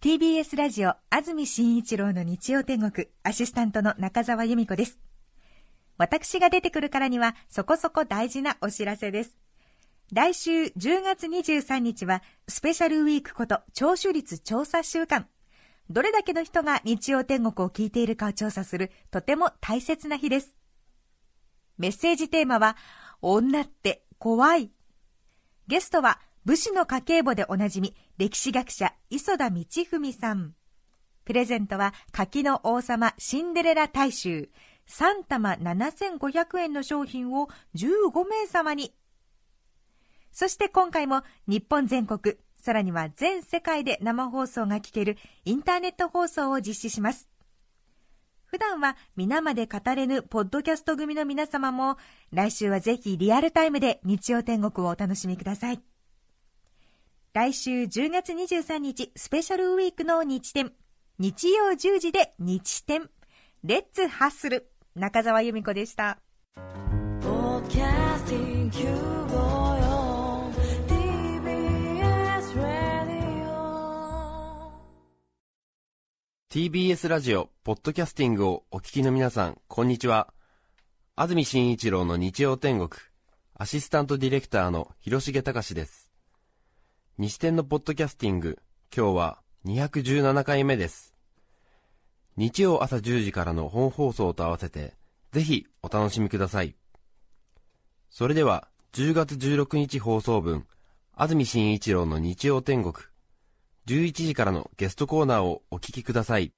TBS ラジオ安住紳一郎の日曜天国アシスタントの中澤由美子です。私が出てくるからにはそこそこ大事なお知らせです。来週10月23日はスペシャルウィークこと聴取率調査週間。どれだけの人が日曜天国を聞いているかを調査するとても大切な日です。メッセージテーマは女って怖い。ゲストは武士の家計簿でおなじみ歴史学者磯田道文さん。プレゼントは柿の王様シンデレラ大衆。3玉7500円の商品を15名様に。そして今回も日本全国さらには全世界で生放送が聞けるインターネット放送を実施します。普段は皆まで語れぬポッドキャスト組の皆様も来週はぜひリアルタイムで日曜天国をお楽しみください。来週10月23日スペシャルウィークの日展。日曜10時で日展。レッツハッスル。中澤由美子でした。TBS ラジオ、ポッドキャスティングをお聞きの皆さん、こんにちは。安住紳一郎の日曜天国、アシスタントディレクターの広重隆です。西天のポッドキャスティング、今日は217回目です。日曜朝10時からの本放送と合わせて、ぜひお楽しみください。それでは、10月16日放送分、安住紳一郎の日曜天国、11時からのゲストコーナーをお聞きください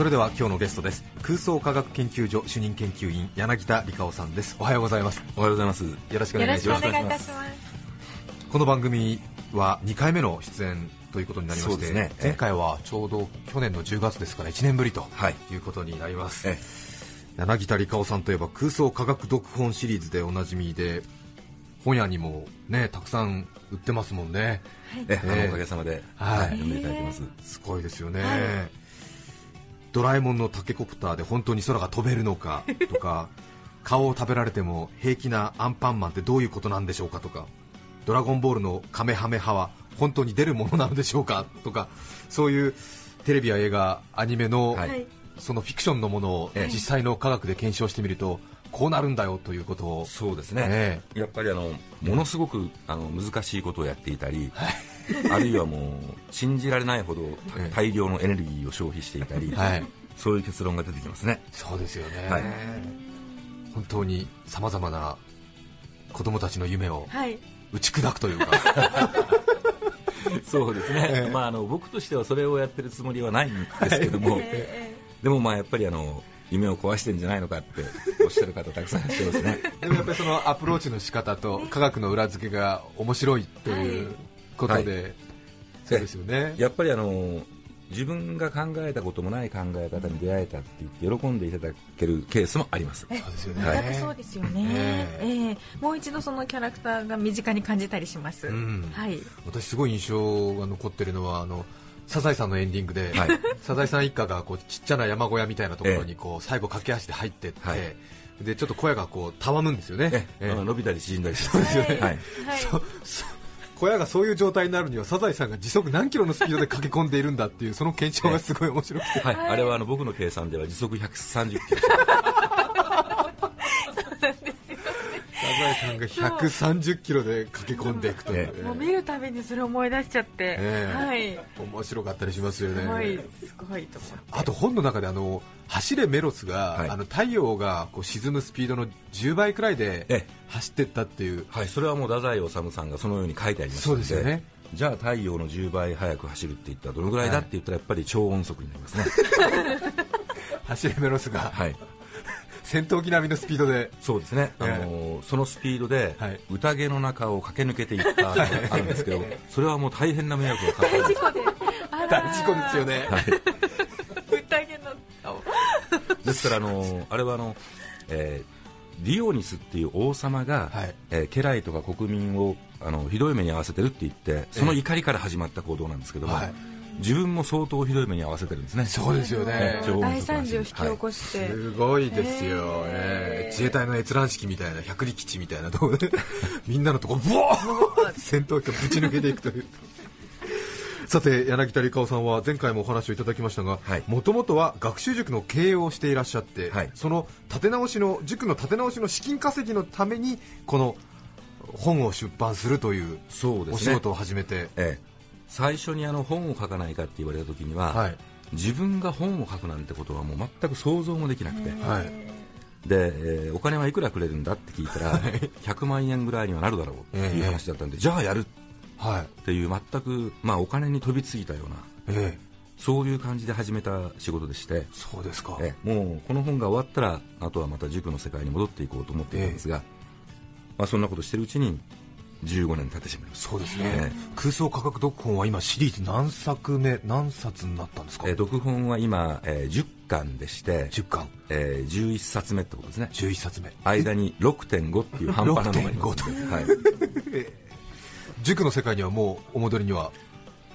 それでは今日のゲストです。空想科学研究所主任研究員柳田理香夫さんです。おはようございます。おはようございます。よろしくお願いします。この番組は2回目の出演ということになりまして、ね、前回はちょうど去年の10月ですから1年ぶりとい。うことになります、はい、柳田理香夫さんといえば空想科学読本シリーズでおなじみで本屋にもねたくさん売ってますもんね、はい、えー、おかげさまで、はい、読んでいただいてます。すごいですよね、はい、ドラえもんのタケコプターで本当に空が飛べるのかとか 顔を食べられても平気なアンパンマンってどういうことなんでしょうかとかドラゴンボールのカメハメハは本当に出るものなのでしょうかとかそういうテレビや映画、アニメの、はい、そのフィクションのものを実際の科学で検証してみると、こうなるんだよということを。そうですね、えー、やっぱりあのものすごくあの難しいことをやっていたり、あるいはもう信じられないほど大量のエネルギーを消費していたり、はい、そういう結論が出てきますね。そうですよね、はい、本当にさまざまな子供たちの夢を打ち砕くというか、そうですね、えー、まあ、あの僕としてはそれをやってるつもりはないんですけども、でもまあやっぱりあの夢を壊してんじゃないのかっておっしゃる方たくさんいらっしゃいますね。でもやっぱりそのアプローチの仕方と科学の裏付けが面白いということで、はい、そうですよね。やっぱりあの自分が考えたこともない考え方に出会えたって言って喜んでいただけるケースもあります。そうですよね。はい、そうですよね。えー、えー、もう一度そのキャラクターが身近に感じたりします。うん、はい。私すごい印象が残ってるのはあのサザエさんのエンディングで、はい、サザエさん一家がこうちっちゃな山小屋みたいなところにこう最後駆け足で入っていって、はい、でちょっと小屋がこうたわむんですよね、ええ。伸びたり縮んだりそうですよね、はい、小屋がそういう状態になるにはサザエさんが時速何キロのスピードで駆け込んでいるんだっていうその検証がすごい面白くて、はい、あれはあの僕の計算では時速130キロサザエさんが130キロで駆け込んでいくという、もう見るたびにそれを思い出しちゃって、えー、はい、面白かったりしますよね。すごい。すごいと思って。あと本の中であの走れメロスが、はい、あの太陽がこう沈むスピードの10倍くらいで走っていったっていう、はい、それはもう太宰治さんがそのように書いてありますそうですよね。じゃあ太陽の10倍速く走るって言ったらどのぐらいだって言ったらやっぱり超音速になりますね。走れメロスが、はい、戦闘機並みのスピードで。そうですね、あのー、そのスピードで、はい、宴の中を駆け抜けていったあるんですけど、それはもう大変な迷惑がかかる。大事故で。大事故ですよね、はい、宴のですから、あのー、あれはあの、えー、ディオニスっていう王様が、はい、えー、家来とか国民をあのひどい目に遭わせてるって言ってその怒りから始まった行動なんですけども、はい自分も相当ひどい目に遭わせてるんですね。そうですよね。大惨事を引き起こして、はい、すごいですよ、えー、自衛隊の閲覧式みたいな百里基地みたいなところで みんなのところブワー！戦闘機がぶち抜けていくという。さて柳田理香さんは前回もお話をいただきましたがもともとは学習塾の経営をしていらっしゃって、はい、その立て直しの塾の立て直しの資金稼ぎのためにこの本を出版するというお仕事を始めて、ええ、最初にあの本を書かないかって言われた時には、はい、自分が本を書くなんてことはもう全く想像もできなくて、はい、で、えー、お金はいくらくれるんだって聞いたら、はい、100万円ぐらいにはなるだろうっていう話だったんで、えー、じゃあやる。っていう全く、まあ、お金に飛びついたような、えー、そういう感じで始めた仕事でして。そうですか、えもうこの本が終わったらあとはまた塾の世界に戻っていこうと思っていたんですが、えー、まあ、そんなことしてるうちに15年経ってしまいます。そうですね、えー、空想科学読本は今シリーズ何作目何冊になったんですか、えー、読本は今、えー、10巻でして10巻、えー、11冊目ってことですね。11冊目。間に6.5っていう半端なのがあります、ね、はい。塾の世界にはもうお戻りには？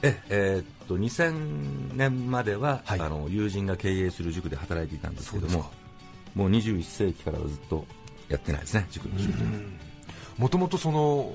ええー、っと2000年までは、はい、あの友人が経営する塾で働いていたんですけどももう21世紀からはずっとやってないですね塾の仕事もともとその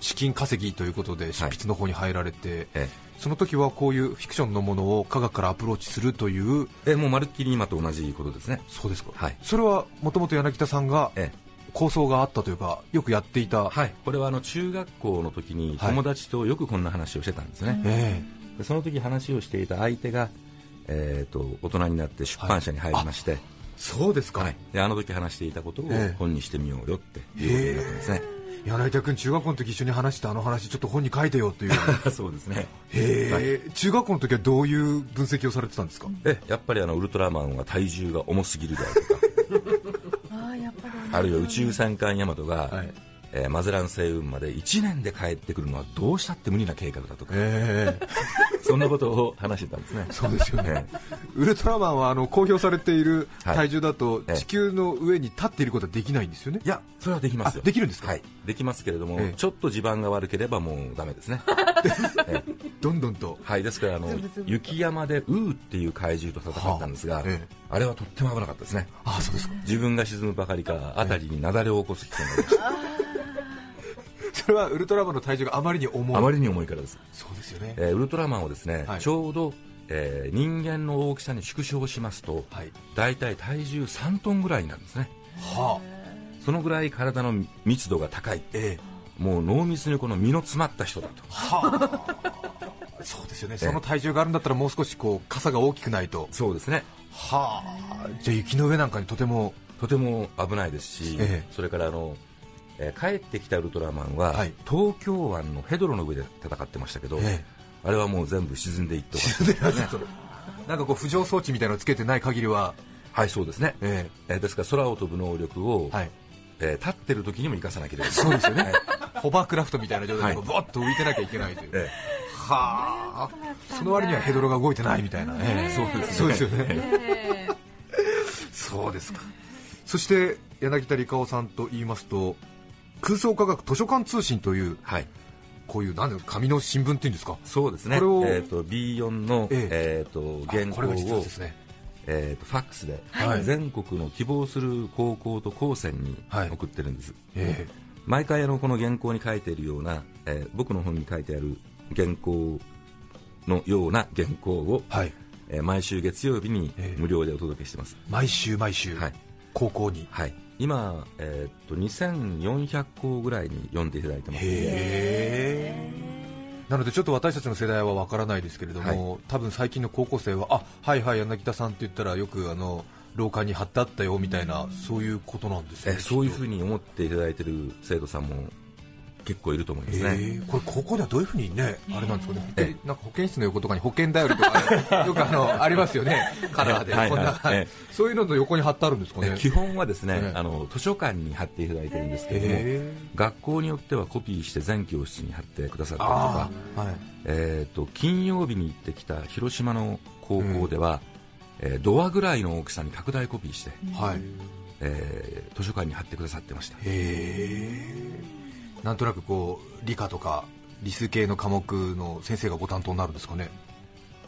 資金稼ぎということで執筆の方に入られて、はい。ええ、その時はこういうフィクションのものを科学からアプローチするというえもうまるっきり今と同じことですね。そうですか、はい、それはもともと柳田さんが、ええ。構想があったというかよくやっていた、はい、これはあの中学校の時に友達とよくこんな話をしてたんですね、はい、でその時話をしていた相手が、えーと、大人になって出版社に入りまして、はい、そうですか、はい、であの時話していたことを本にしてみようよっていうことになったんですね、柳田君、中学校の時一緒に話したあの話、ちょっと本に書いてよという。そうですね。へ、はい、中学校の時はどういう分析をされてたんですか？えやっぱりあのウルトラマンは体重が重すぎるであるとか。あるいは宇宙戦艦ヤマトが、はいえー、マゼラン星雲まで1年で帰ってくるのはどうしたって無理な計画だとか、えー、そんなことを話してたんですね。そうですよね、ウルトラマンはあの公表されている体重だと、地球の上に立っていることはできないんですよね。いやそれはできますよ。できるんですか、はい、できますけれども、えー、ちょっと地盤が悪ければもうだめですね。えー、どんどんと。はい。ですからあの雪山でウーっていう怪獣と戦ったんですが、はあ。えー、あれはとっても危なかったですね。あそうですか。自分が沈むばかりか辺りに雪崩を起こす危険がありましたそれはウルトラマンの体重があまりに重い。あまりに重いからです。そうですよね、えー、ウルトラマンをですね、はい、ちょうど、えー、人間の大きさに縮小しますと、はい、大体体重3トンぐらいになるんですね、はあ、そのぐらい体の密度が高い、えー、もう濃密にこの身の詰まった人だと、はあ、そうですよね。その体重があるんだったらもう少しこう傘が大きくないと。そうですね。はあ。じゃあ雪の上なんかにとてもとても危ないですし、ええ、それからあのえー、帰ってきたウルトラマンは、はい、東京湾のヘドロの上で戦ってましたけど、えあれはもう全部沈んでいって沈んでね、なんかこう浮上装置みたいなのつけてない限りは。はいそうですね、ええ。ー、ですから空を飛ぶ能力を、はい。えー、立ってる時にも生かさなければ。いけないそうですよね、ホバークラフトみたいな状態でぼっと浮いてなきゃいけないという、ええ、はあ。その割にはヘドロが動いてないみたいな、えー、そうですよね、そうですか。そして柳田理香さんと言いますと空想科学図書館通信という、はい、こういうなん紙の新聞っていうんですか？そうですね、えーと、B4 の、えー、と原稿を、ね。えーと、ファックスで、はい、全国の希望する高校と高専に送ってるんです、はいえ。ー、毎回あのこの原稿に書いているような、えー、僕の本に書いてある原稿のような原稿を、はい。えー、毎週月曜日に無料でお届けしてます、えー、毎週毎週、はい、高校に。はい今、えー、っと2400校ぐらいに読んでいただいてます。へなのでちょっと私たちの世代はわからないですけれども、はい、多分最近の高校生はあはいはい柳田さんって言ったらよくあの廊下に貼ってあったよみたいなそういうことなんですよね、えそういうふうに思っていただいている生徒さんも結構いると思いますね、これ高校ではどういうふうにね、あれなんですかね、なんか保健室の横とかに保険頼りとか、よくあのありますよね、カラーで、こんな、そういうのの横に貼ってあるんですかね？基本はですね、あの図書館に貼っていただいてるんですけども、学校によってはコピーして全教室に貼ってくださったりとか、えっと金曜日に行ってきた広島の高校では、えドアぐらいの大きさに拡大コピーして、はい。えー、図書館に貼ってくださってました。へえ。なんとなくこう理科とか理数系の科目の先生がご担当になるんですかね。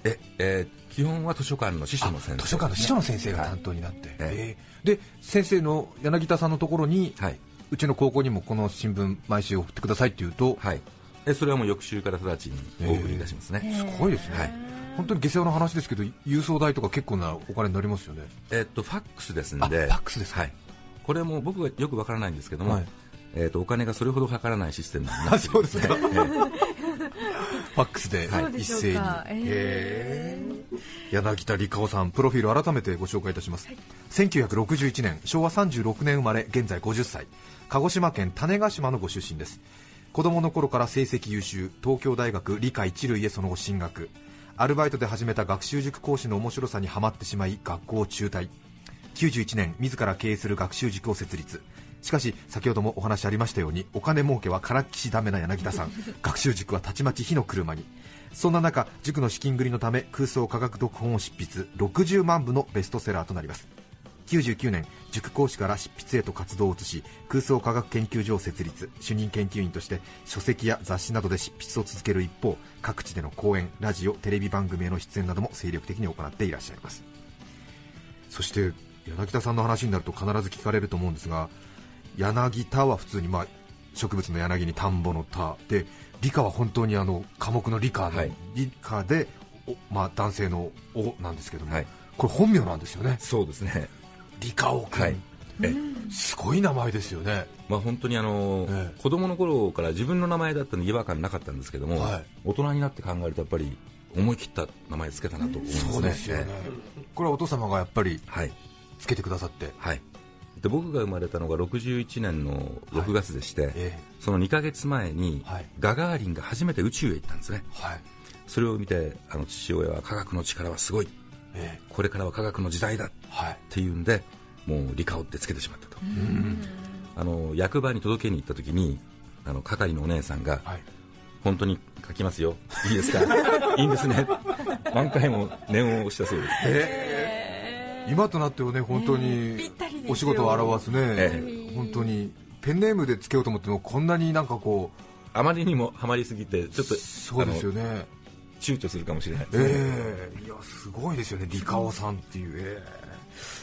ええー、基本は図書館の司書の先生、図書館の司書の先生が担当になって、はい、えー、で先生の柳田さんのところに、はい、うちの高校にもこの新聞毎週送ってくださいって言うと、はい、えそれはもう翌週から直ちにお送りいたしますね、えー、すごいですね、はい、本当に下世話の話ですけど郵送代とか結構なお金になりますよね。えー、っとファックスですんで。ファックスですはい。これも僕はよくわからないんですけども、はい、えーと、お金がそれほどかからないシステムになってそうですか、えー、ファックスで。一斉に、えー、柳田理香さんプロフィール改めてご紹介いたします、はい、1961年昭和36年生まれ現在50歳。鹿児島県種子島のご出身です。子供の頃から成績優秀。東京大学理科一類へその後進学。アルバイトで始めた学習塾講師の面白さにはまってしまい学校を中退。91年自ら経営する学習塾を設立しかし先ほどもお話ありましたようにお金儲けはからっきしダメな柳田さん。学習塾はたちまち火の車に。そんな中塾の資金繰りのため空想科学読本を執筆。60万部のベストセラーとなります。99年塾講師から執筆へと活動を移し空想科学研究所を設立。主任研究員として書籍や雑誌などで執筆を続ける一方各地での講演ラジオテレビ番組への出演なども精力的に行っていらっしゃいます。そして柳田さんの話になると必ず聞かれると思うんですが柳田は普通に、まあ、植物の柳に田んぼの田。で理科は本当にあの科目の理科の理科で、はい、まあ、男性の「お」なんですけども、はい、これ本名なんですよね。そうですね。理科王君、はい、えすごい名前ですよね、まあ、本当にあの、ええ、子供の頃から自分の名前だったのに違和感なかったんですけども、はい、大人になって考えるとやっぱり思い切った名前つけたなと思いますね、そうですよね。これはお父様がやっぱりつけてくださって、はい、で僕が生まれたのが61年の6月でして、はいえ。ー、その2か月前に、はい、ガガーリンが初めて宇宙へ行ったんですね、はい、それを見てあの父親は科学の力はすごい、えー、これからは科学の時代だ。っていうんで、もう理科をってつけてしまったと。あの役場に届けに行った時にあの係のお姉さんが、本当に書きますよ。いいですか？いいんですね。何回も念を押したそうです、えー今となってはね本当にお仕事を表すね、ええ、本当に。ペンネームでつけようと思ってもこんなになんかこう。あまりにもはまりすぎてちょっとそうですよね。躊躇するかもしれないですね、えー、いやすごいですよね。リカオさんっていう、え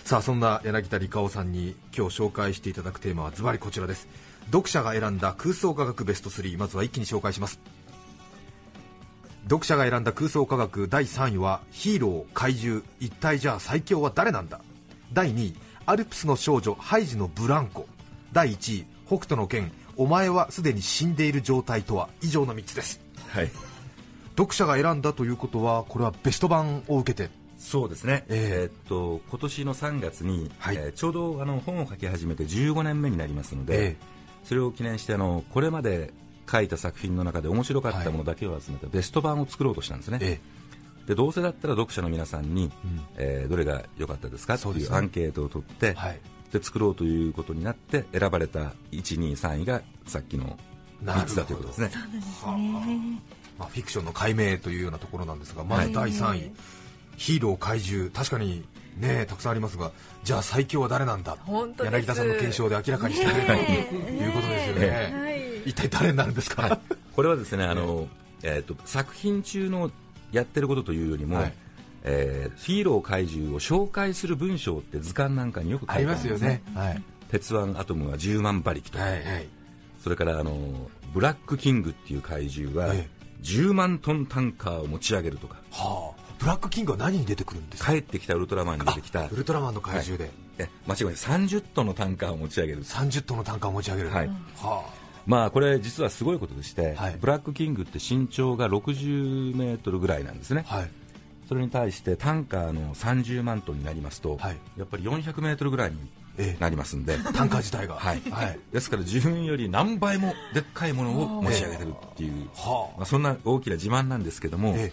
ー、さあそんな柳田リカオさんに今日紹介していただくテーマはズバリこちらです。読者が選んだ空想科学ベスト3まずは一気に紹介します。読者が選んだ空想科学第3位はヒーロー怪獣一体じゃあ最強は誰なんだ？第2位アルプスの少女ハイジのブランコ。第1位。北斗の拳。お前はすでに死んでいる状態とは。以上の3つです、はい、読者が選んだということはこれはベスト版を受けて。そうですね、えー、えー、っと今年の3月に、はい、えー、ちょうどあの本を書き始めて15年目になりますので、えー、それを記念してあのこれまで書いた作品の中で面白かったものだけを集めたベスト版を作ろうとしたんですね、ええ、でどうせだったら読者の皆さんに、うん、えー、どれが良かったですかというアンケートを取って、はい、で作ろうということになって選ばれた1、2、3位がさっきの3つだということですね。まあ、フィクションの解明というようなところなんですがまず第3位、はい、ヒーロー怪獣。確かにねたくさんありますがじゃあ最強は誰なんだ？柳田さんの検証で明らかにしてくれということですよね。一体誰になるんですか、はい、これはですねあの、えーと、作品中のやってることというよりも、はい、えー、ヒーロー怪獣を紹介する文章って図鑑なんかによく書いてありますよね、はい、鉄腕アトムは10万馬力と。か、はいはい、それからあのブラックキングっていう怪獣は10万トンタンカーを持ち上げるとか、はあ、ブラックキングは何に出てくるんですか？帰ってきたウルトラマンに出てきた。ウルトラマンの怪獣で、はい、間違いない30トンのタンカーを持ち上げる。30トンのタンカーを持ち上げる、はい、はあまあこれ実はすごいことでして、はい、ブラックキングって身長が60メートルぐらいなんですね、はい、それに対してタンカーの30万トンになりますと、はい、やっぱり400メートルぐらいになりますんで、ええ、タンカー自体が、はい、はい、ですから自分より何倍もでっかいものを持ち上げてるっていう、はあ、まあ、そんな大きな自慢なんですけども、え、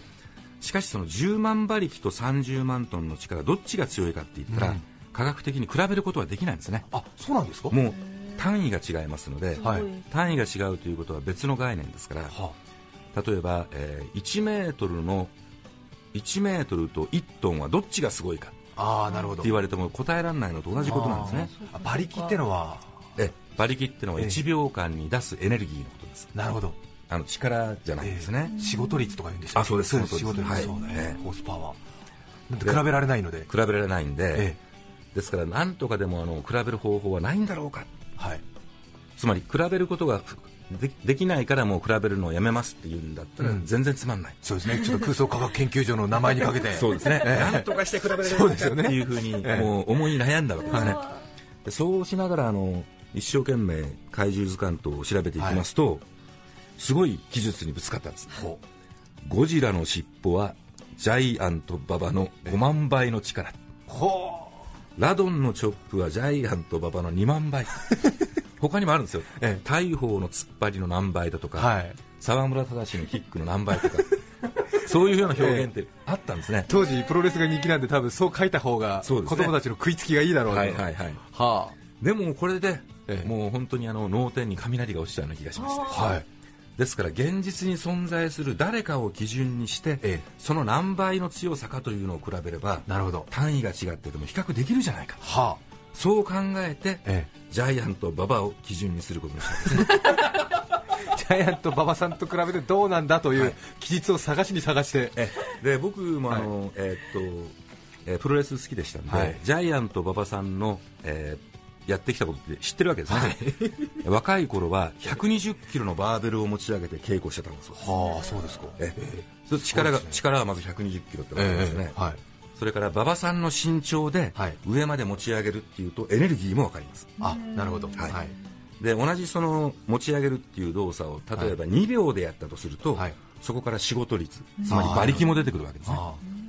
しかしその10万馬力と30万トンの力どっちが強いかって言ったら、うん、科学的に比べることはできないんですね。あそうなんですか？もう単位が違いますので、はい、単位が違うということは別の概念ですから、はあ、例えば、えー、1メートルの1メートルと1トンはどっちがすごいかあなるほど。って言われても答えられないのと同じことなんですね。馬力ってのは？え馬力ってのは1秒間に出すエネルギーのことです、なるほど。あの力じゃないですね、えー、仕事率とか言うんですよあそうです仕事率、はい、そうね、ホースパワー。比べられないので。比べられないんで、えー、ですから何とかでもあの比べる方法はないんだろうか、はい、つまり比べることがでできないからもう比べるのをやめますって言うんだったら全然つまんない、うん、そうですね。ちょっと空想科学研究所の名前にかけて。そうですね、えー、なんとかして比べられるかっていうふうにもう思い悩んだわけですね、でそうしながらあの一生懸命怪獣図鑑等を調べていきますと、はい、すごい技術にぶつかったんです。ゴジラの尻尾はジャイアント馬場の5万倍の力ラドンのチョップはジャイアント馬場の2万倍。他にもあるんですよ、ええ、大砲の突っ張りの何倍だとか、はい、沢村忠のキックの何倍とか そういうような表現ってあったんですね、え、当時プロレスが人気なんで多分そう書いた方が子供たちの食いつきがいいだろうと、はいはいはい、はあ、でもこれで、もう本当にあの脳天に雷が落ちたような気がしました、はい、ですから現実に存在する誰かを基準にして、ええ、その何倍の強さかというのを比べればなるほど。単位が違ってても比較できるじゃないか、はあ、そう考えて、ええ、ジャイアント馬場を基準にすることにした。んですねジャイアント馬場さんと比べてどうなんだという記述を探しに探して、えで僕もあの、はい、えー、っとえー、プロレス好きでしたんで、はい、ジャイアント馬場さんの、えー、やってきたことって知ってるわけですね、はい、若い頃は120キロのバーベルを持ち上げて稽古してたんです。よはあそうですか。ええ。力が、ね、力はまず120キロってことですね、えー、はい。それから馬場さんの身長で上まで持ち上げるっていうとエネルギーも分かります、あなるほど、はい、はい、で同じその持ち上げるっていう動作を例えば2秒でやったとすると、はい、そこから仕事率つまり馬力も出てくるわけですね。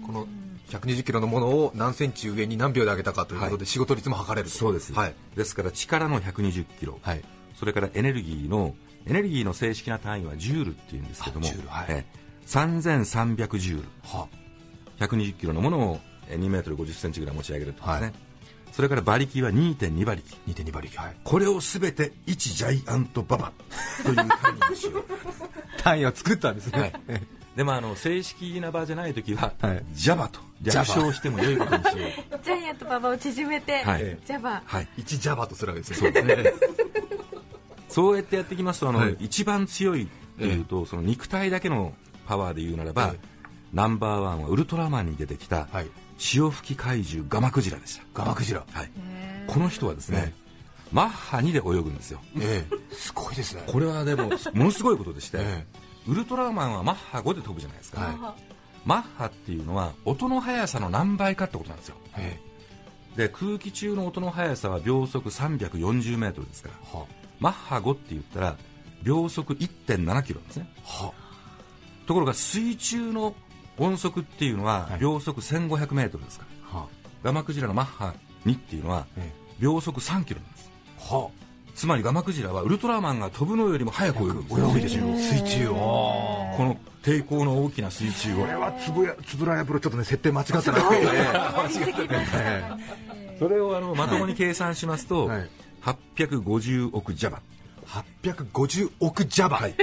この120キロのものを何センチ上に何秒で上げたかということで仕事率も測れるそうです、はい、ですから力の120キロ、はい、それからエネルギーのエネルギーの正式な単位はジュールっていうんですけども、はい、3300ジュール、は120キロのものを2メートル50センチぐらい持ち上げるとですね、はい、それから馬力は2.2馬力。2.2馬力、はい、これをすべて1ジャイアント馬場という単位にしよう。単位を作ったんですね、はい、でもあの正式な場じゃない時は、はい、ジャバと略称しても良いことにしよう。ジャイアント馬場を縮めて、はい、ジャバ、はい、1ジャバとするわけですよ そうですね。そうやってやっていきますとあの、はい、一番強いというと、その肉体だけのパワーで言うならば、ナンバーワンはウルトラマンに出てきた、はい、潮吹き怪獣ガマクジラでした。ガマクジラ、はい、この人はですね、マッハ2で泳ぐんですよ、ええ、すごいですね。これはでもものすごいことでして、え、ウルトラマンはマッハ5で飛ぶじゃないですか、はい、マッハっていうのは音の速さの何倍かってことなんですよ、で空気中の音の速さは秒速340メートルですから、はあ、マッハ5って言ったら秒速1.7キロなんですね、はあ、ところが水中の音速っていうのは秒速1500メートルですから、はあ、ガマクジラのマッハ2っていうのは秒速3キロなんです、はあ、つまりガマクジラはウルトラマンが飛ぶのよりも速く泳ぐ水中水中を。この抵抗の大きな水中を。これはつぶやつぶらやプロちょっとね設定間違ってなくて それをあのまともに計算しますと、はい、850億ジャバ。850億ジャバ、はい。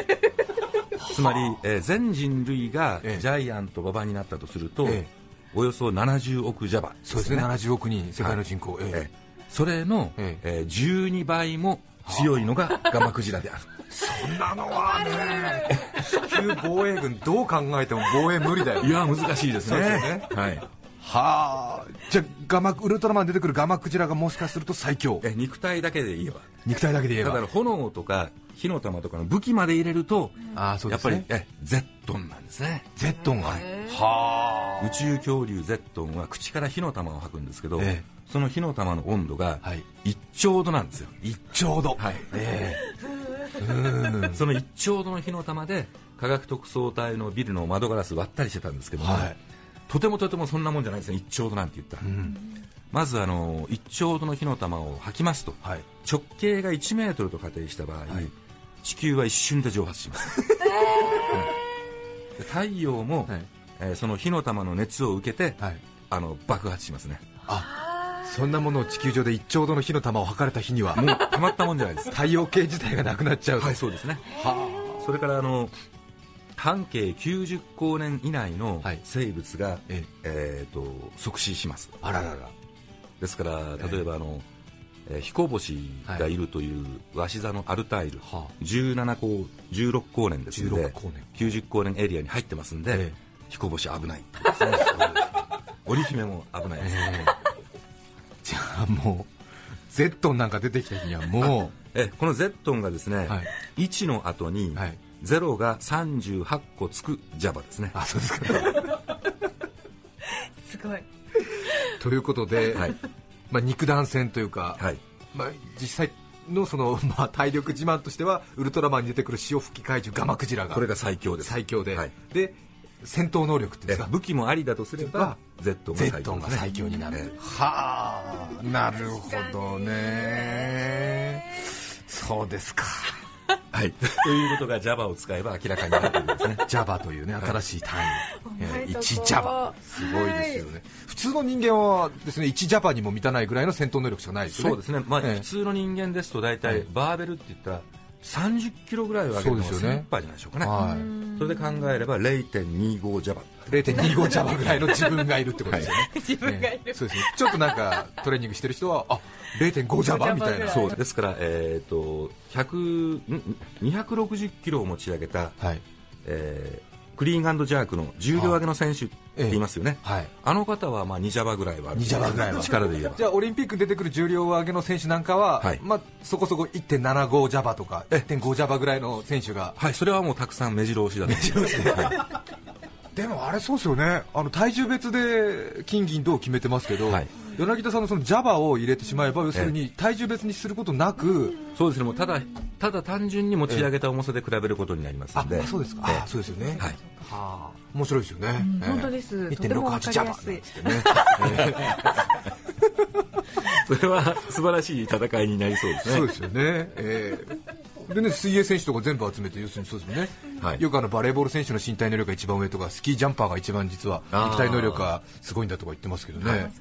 つまり、えー、全人類がジャイアント馬場になったとすると、ええ、およそ70億ジャバ、ね、そうですね。70億人世界の人口、はい、ええそれの、ええ。ー、12倍も強いのが ガマクジラである。そんなのはね地球防衛軍どう考えても防衛無理だよ。いや難しいですね。ね。はい。はあ。じゃあガマウルトラマン出てくるガマクジラがもしかすると最強。え肉体だけで言えば。肉体だけで言えば。だから炎とか火の玉とかの武器まで入れると、やっぱりえゼットンなんですね。ゼットンが、はい、は宇宙恐竜ゼットンは口から火の玉を吐くんですけど、えその火の玉の温度が1兆度なんですよ。1兆度。はい、えー、その1兆度の火の玉で科学特捜隊のビルの窓ガラス割ったりしてたんですけども、はい、とてもとてもそんなもんじゃないですね。1兆度なんて言ったら、うん、まずあの1兆度の火の玉を吐きますと、はい、直径が1メートルと仮定した場合、はい、地球は一瞬で蒸発します、太陽も、はい、えー、その火の玉の熱を受けて、はい、あの爆発しますね。あそんなものを地球上で1兆度の火の玉を測れた日にはもうたまったもんじゃないです。太陽系自体がなくなっちゃうはいそうですね。はそれからあの半径90光年以内の生物が、はい、え。えー、と即死します。あららら。ですから例えばあの、えー、彦星がいるという鷲座のアルタイル、はあ、17光16光年ですので90光年。エリアに入ってますんで、ええ、彦星危ない 織姫も危ないです、えー、じゃあもうゼットンなんか出てきた日にはもうえこのゼットンがですね、はい、1の後に、はい、0が38個つく Java ですね。あそうですか。すごい。ということで、はいまあ、肉弾戦というか、はい。まあ、実際のその、まあ、体力自慢としてはウルトラマンに出てくる潮吹き怪獣ガマクジラがこれが最強です。最強で、はい、で戦闘能力って武器もありだとすれば Z が最強になる、ね、はあなるほどね。そうですか はい、ということが Java を使えば明らかになってるんですね。Java というね新しい単位、はい、1 Java す。ごいですよね、はい、普通の人間はですね1 Java にも満たないぐらいの戦闘能力しかないですね。そうですね、まあ、普通の人間ですと大体バーベルって言ったら30キロぐらいを上げるのが精一杯じゃないでしょうかね、はい、それで考えれば0.25ジャバ0.25ジャバぐらいの自分がいるってことですよね、はい、自分がいる、そうですね。ちょっとなんかトレーニングしてる人はあ0.5ジャバみたいな。そうです。から、えーと、260キロを持ち上げた、はい。えー、クリーンジャークの重量上げの選手って言いますよね、はい、あの方はまあ2ジャバぐらいはある。2ジャバぐらいは。力で言えば。じゃあオリンピックに出てくる重量上げの選手なんかは、はい、まあ、そこそこ1.75ジャバとか1.5ジャバぐらいの選手が。はいそれはもうたくさん目白押しだと。目白押しで、でもあれそうですよね。あの体重別で金銀銅を決めてますけど、はい柳田さんのその Java を入れてしまえば要するに体重別にすることなくそうですね。もうただただ単純に持ち上げた重さで比べることになりますので、そうですか、あそうですよね、はい、はあ、面白いですよね、本当です。1.68 Java ってね。それは素晴らしい戦いになりそうですね。そうですよね、えーでね水泳選手とか全部集めて要するにそうですね、はい、よくあのバレーボール選手の身体能力が一番上とかスキージャンパーが一番実は肉体能力がすごいんだとか言ってますけどね、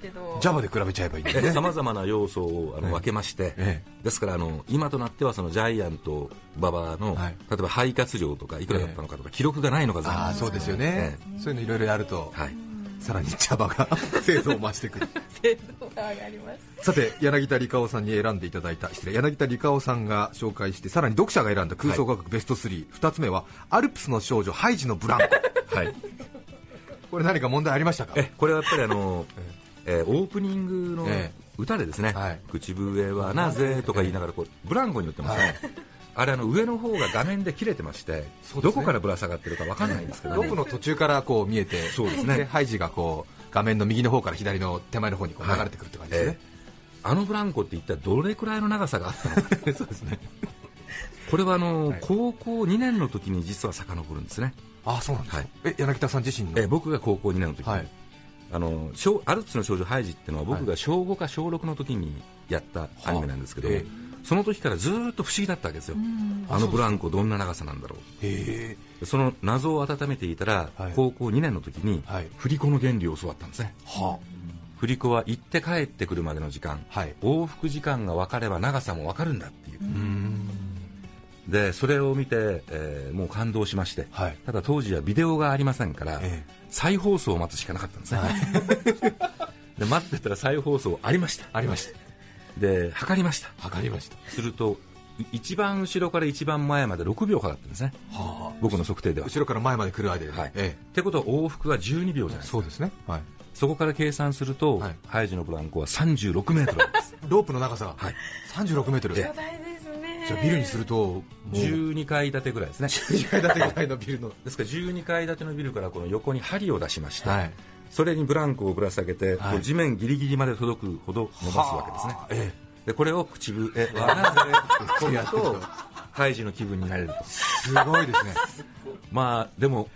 ジャバで比べちゃえばいいんでね。さまざまな要素をあの分けまして、ええ、ですからあの今となってはそのジャイアント馬場の、はい、例えば肺活量とかいくらだったのかとか、記録がないのかあそうですよね、そういうのいろいろやると、はいさらに茶葉が 精度を増してくる。精度が上がります。さて柳田理香さんに選んでいただいた失礼柳田理香さんが紹介してさらに読者が選んだ空想科学ベスト32、はい、つ目はアルプスの少女ハイジのブランコ。はい。これ何か問題ありましたか？えこれはやっぱりあの、えー、オープニングの歌でですね、はい、口笛はなぜとか言いながらこうブランコに乗ってますね、はいあれあの上の方が画面で切れてまして、ね、どこからぶら下がってるか分かんないんですけど、ね、ロープの途中からこう見えて、そうですね。ハイジがこう画面の右の方から左の手前の方にこう流れてくるって感じですね。はいえー、あのブランコって一体どれくらいの長さがあったのか。そうですね。これはあの、はい、高校2年の時に実は遡るんですね。あそうなんですか。はい、え柳田さん自身の？え僕が高校2年の時に。はいあのアルツの少女ハイジっていうのは僕が小5か小6の時にやったアニメなんですけど、はいえーその時からずっと不思議だったわけですよ、あのブランコどんな長さなんだろう。その謎を温めていたら、はい、高校2年の時に、はい、振り子の原理を教わったんですね、はあ、振り子は行って帰ってくるまでの時間、はい、往復時間が分かれば長さも分かるんだっていう。でそれを見て、えー、もう感動しまして、はい、ただ当時はビデオがありませんから、え再放送を待つしかなかったんですね、で待ってたら再放送ありました。ありましたで測りました。測りました。すると一番後ろから一番前まで6秒かかったんですね、はあ、僕の測定では。後ろから前まで来る間で、はい。ええ、ってことは往復は12秒じゃないですか。そうですね、はい、そこから計算すると、はい、ハイジのブランコは36 メートルです。ロープの長さ。が、はい、36メートル巨大ですね。じゃあビルにすると12階建てぐらいですね。12階建てぐらいのビルの。ですから12階建てのビルからこの横に針を出しまして、はい、それにブランコをぶら下げて、はい、地面ギリギリまで届くほど伸ばすわけですね、ええ。でこれを口笛はなぜこるとハイジの気分になれると。すごいですね。まあでも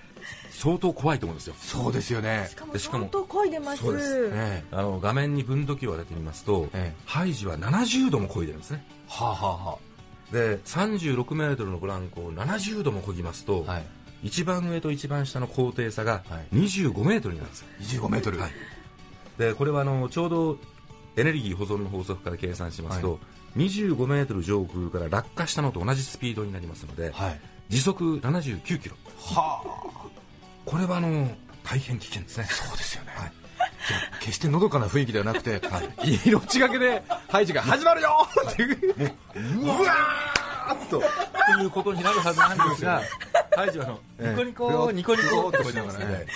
相当怖いと思うんですよ。そうですよね。しかも相当漕いでます。そうです、ね、あの画面に分度器を当ててみますと、ええ、ハイジは70度も漕いでるんですね。はあ、はあはあ、で36メートルのブランコを70度も漕ぎますと、はい、一番上と一番下の高低差が25メートルになるんです。よ、25メートル、はい、でこれはあのちょうどエネルギー保存の法則から計算しますと、はい、25メートル上空から落下したのと同じスピードになりますので、はい、時速79キロ。はあ。これはあの大変危険ですね。そうですよね、はい、決してのどかな雰囲気ではなくて、命がけでハイジが始まるよっていううわーっとということになるはずなんですが、ハイジはあのニコニコ、ニコニコって言いますね、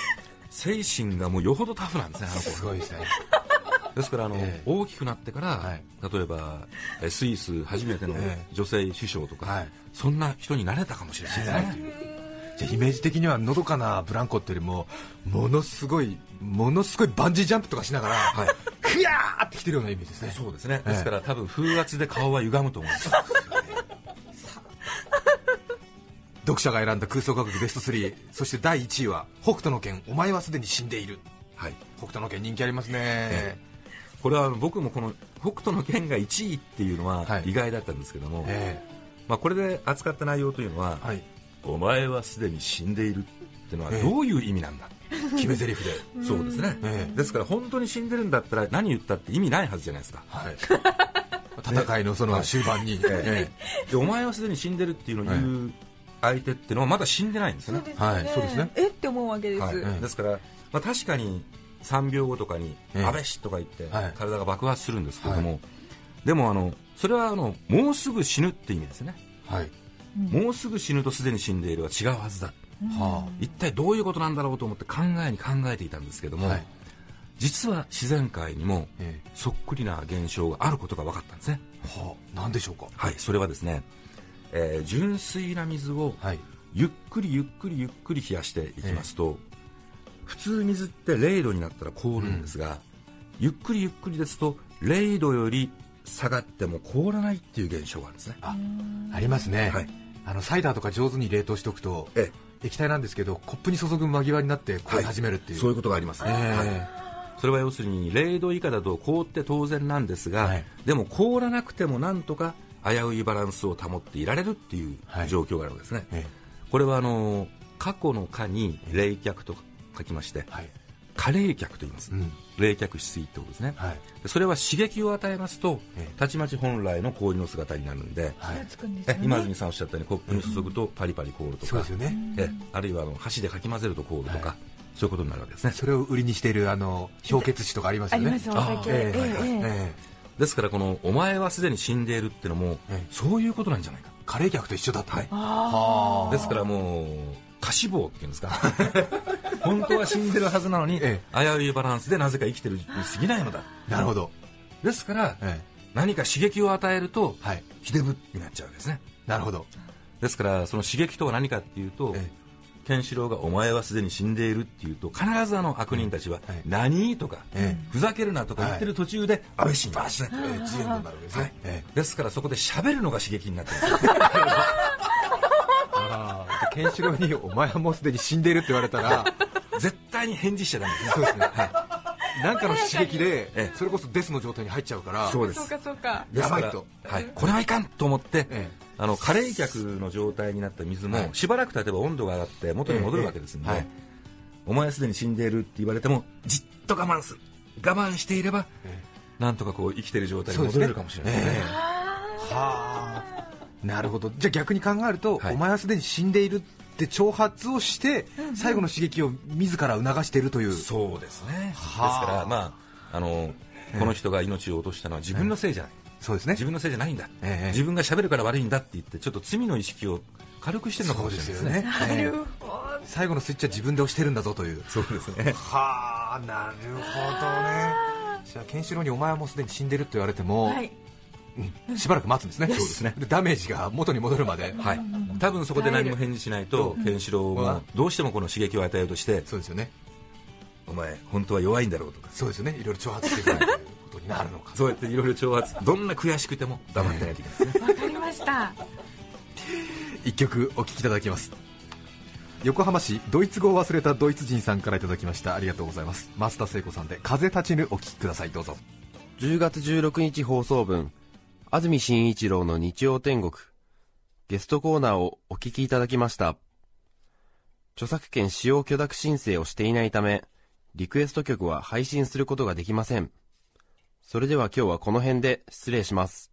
精神がもうよほどタフなんですね、あの子。すごいですね。ですからあの、ええ。大きくなってから、はい。例えばえスイス初めてのえ女性首相とか、はい。そんな人になれたかもしれないですね。じゃあイメージ的にはのどかなブランコっていうよりもものすごいものすごいバンジージャンプとかしながら、はい。ふやーってきてるようなイメージですね。そうですね、ええ。ですから多分風圧で顔は歪むと思うんです読者が選んだ空想科学ベスト3そして第1位は北斗の拳お前はすでに死んでいる。はい、北斗の拳人気ありますね、えこれは僕もこの北斗の拳が1位っていうのははい。意外だったんですけども、えまあ、これで扱った内容というのは、えはい。お前はすでに死んでいるっていうのはええ。どういう意味なんだ、決め台詞で、そうですね、ええ。ですから本当に死んでるんだったら何言ったって意味ないはずじゃないですか。はい、戦いのその終盤に、えでお前はすでに死んでるっていうのを言う相手っていうのはまだ死んでないんですよね。はい。そうですね。えって思うわけです。はい。えですから、まあ、確かに3秒後とかに「ええ。安倍氏」とか言ってはい。体が爆発するんですけれども、でもあのそれはあのもうすぐ死ぬって意味ですね、えはい。もうすぐ死ぬとすでに死んでいるは違うはずだ。は一体どういうことなんだろうと思って考えに考えていたんですけども、はい。実は自然界にもそっくりな現象があることが分かったんですね。えはあ。何でしょうか？はい。それはですね、えー純粋な水をはい。ゆっくりゆっくりゆっくり冷やしていきますと、普通水って0度になったら凍るんですが、ゆっくりゆっくりですと0度より下がっても凍らないっていう現象があるんですね。あありますね、はい。あのサイダーとか上手に冷凍しておくとえ液体なんですけどコップに注ぐ間際になって凍り始めるっていう、そういうことがありますね、ええ。はい。それは要するに0度以下だと凍って当然なんですが、はい。でも凍らなくてもなんとか危ういバランスを保っていられるっていう状況があるわけですね、はい、これはあの過去の蚊に冷却と書きまして、はい、冷却と言います、うん、冷却しすぎってことですね、はい、それは刺激を与えますと、たちまち本来の氷の姿になるんで、はい、今泉さんおっしゃったようにコップに注ぐとパリパリ凍るとか、うんね、えあるいはあの箸でかき混ぜると凍るとか。そういうことになるわけですね。それを売りにしているあの氷結紙とかありますよね。ありますお酒。えー、えーえーえーですからこの「お前はすでに死んでいる」ってのも、ええそういうことなんじゃないか。カレー客と一緒だった、はい。はあ。ですからもう過死亡っていうんですか。本当は死んでるはずなのに、え危ういバランスでなぜか生きてるに過ぎないのだ。なるほど、ですから、え何か刺激を与えるとえはい。ひでぶになっちゃうわけですね。なるほど、ですからその刺激とは何かっていうと、えケンシロウが「お前はすでに死んでいる」っていうと必ずあの悪人たちははい「何?」とか、えふざけるな」とか言ってる途中で安倍晋バシッえええジエンドになるわけですね、ええ。ですからそこで喋るのが刺激になってるんです。よ ああケンシロウに「お前はもうすでに死んでいる」って言われたら絶対に返事しちゃダメです。ねそうですね、なんかの刺激でええそれこそデスの状態に入っちゃうからそうです。そうかそうか。やばいと。はい、これはいかんと思って、えあの過冷却の状態になった水も、はい。しばらく経てば温度が上がって元に戻るわけですんで、ええはいお前はすでに死んでいるって言われてもじっと我慢する。我慢していれば、えなんとかこう生きてる状態に戻れるかもしれないですね。ええ。はあ。なるほど。じゃあ逆に考えると、はい。お前はすでに死んでいるって挑発をして、最後の刺激を自ら促しているという。そうですね。ですはあからまああのこの人が命を落としたのは自分のせいじゃない、そうですね。自分のせいじゃないんだ、ええ自分が喋るから悪いんだって言ってちょっと罪の意識を軽くしてるのかもしれないですね。ね、ええ最後のスイッチは自分で押してるんだぞという。そうですね。はあなるほどね。じゃあケンシロウにお前はもうすでに死んでるって言われても、はい。しばらく待つんですね。そうですね。ダメージが元に戻るまで、はい、多分そこで何も返事しないと、ケンシロウもどうしてもこの刺激を与えようとして、そうですよね。お前、本当は弱いんだろうとか、そうですよね。いろいろ挑発していくということになるのかそうやっていろいろ挑発、どんな悔しくても黙ってないといけないですね。わかりました。一曲お聴きいただきます横浜市ドイツ語を忘れたドイツ人さんからいただきましたありがとうございます増田聖子さんで風立ちぬお聴きくださいどうぞ10月16日放送分、安住紳一郎の日曜天国、ゲストコーナーをお聞きいただきました。著作権使用許諾申請をしていないため、リクエスト曲は配信することができません。それでは今日はこの辺で失礼します。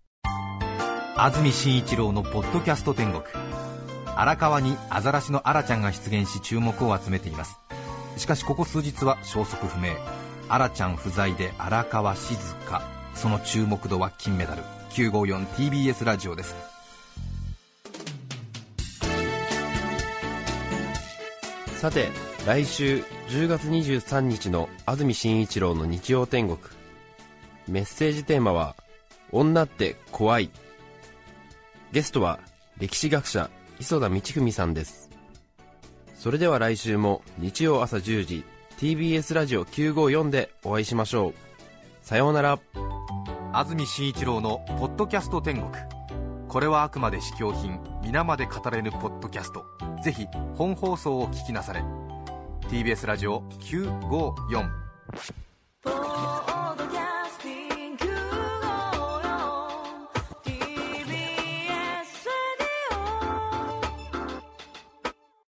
安住紳一郎のポッドキャスト天国。荒川にアザラシのアラちゃんが出現し注目を集めています。しかしここ数日は消息不明。アラちゃん不在で荒川静香。その注目度は金メダル。954TBS ラジオです。さて来週10月23日の安住紳一郎の日曜天国メッセージテーマは「女って怖い」ゲストは歴史学者磯田道文さんです。それでは来週も日曜朝10時 TBS ラジオ954でお会いしましょう。さようなら。安住紳一郎の「ポッドキャスト天国」これはあくまで試供品皆まで語れぬポッドキャスト。ぜひ本放送を聞きなされ。TBS ラジオ954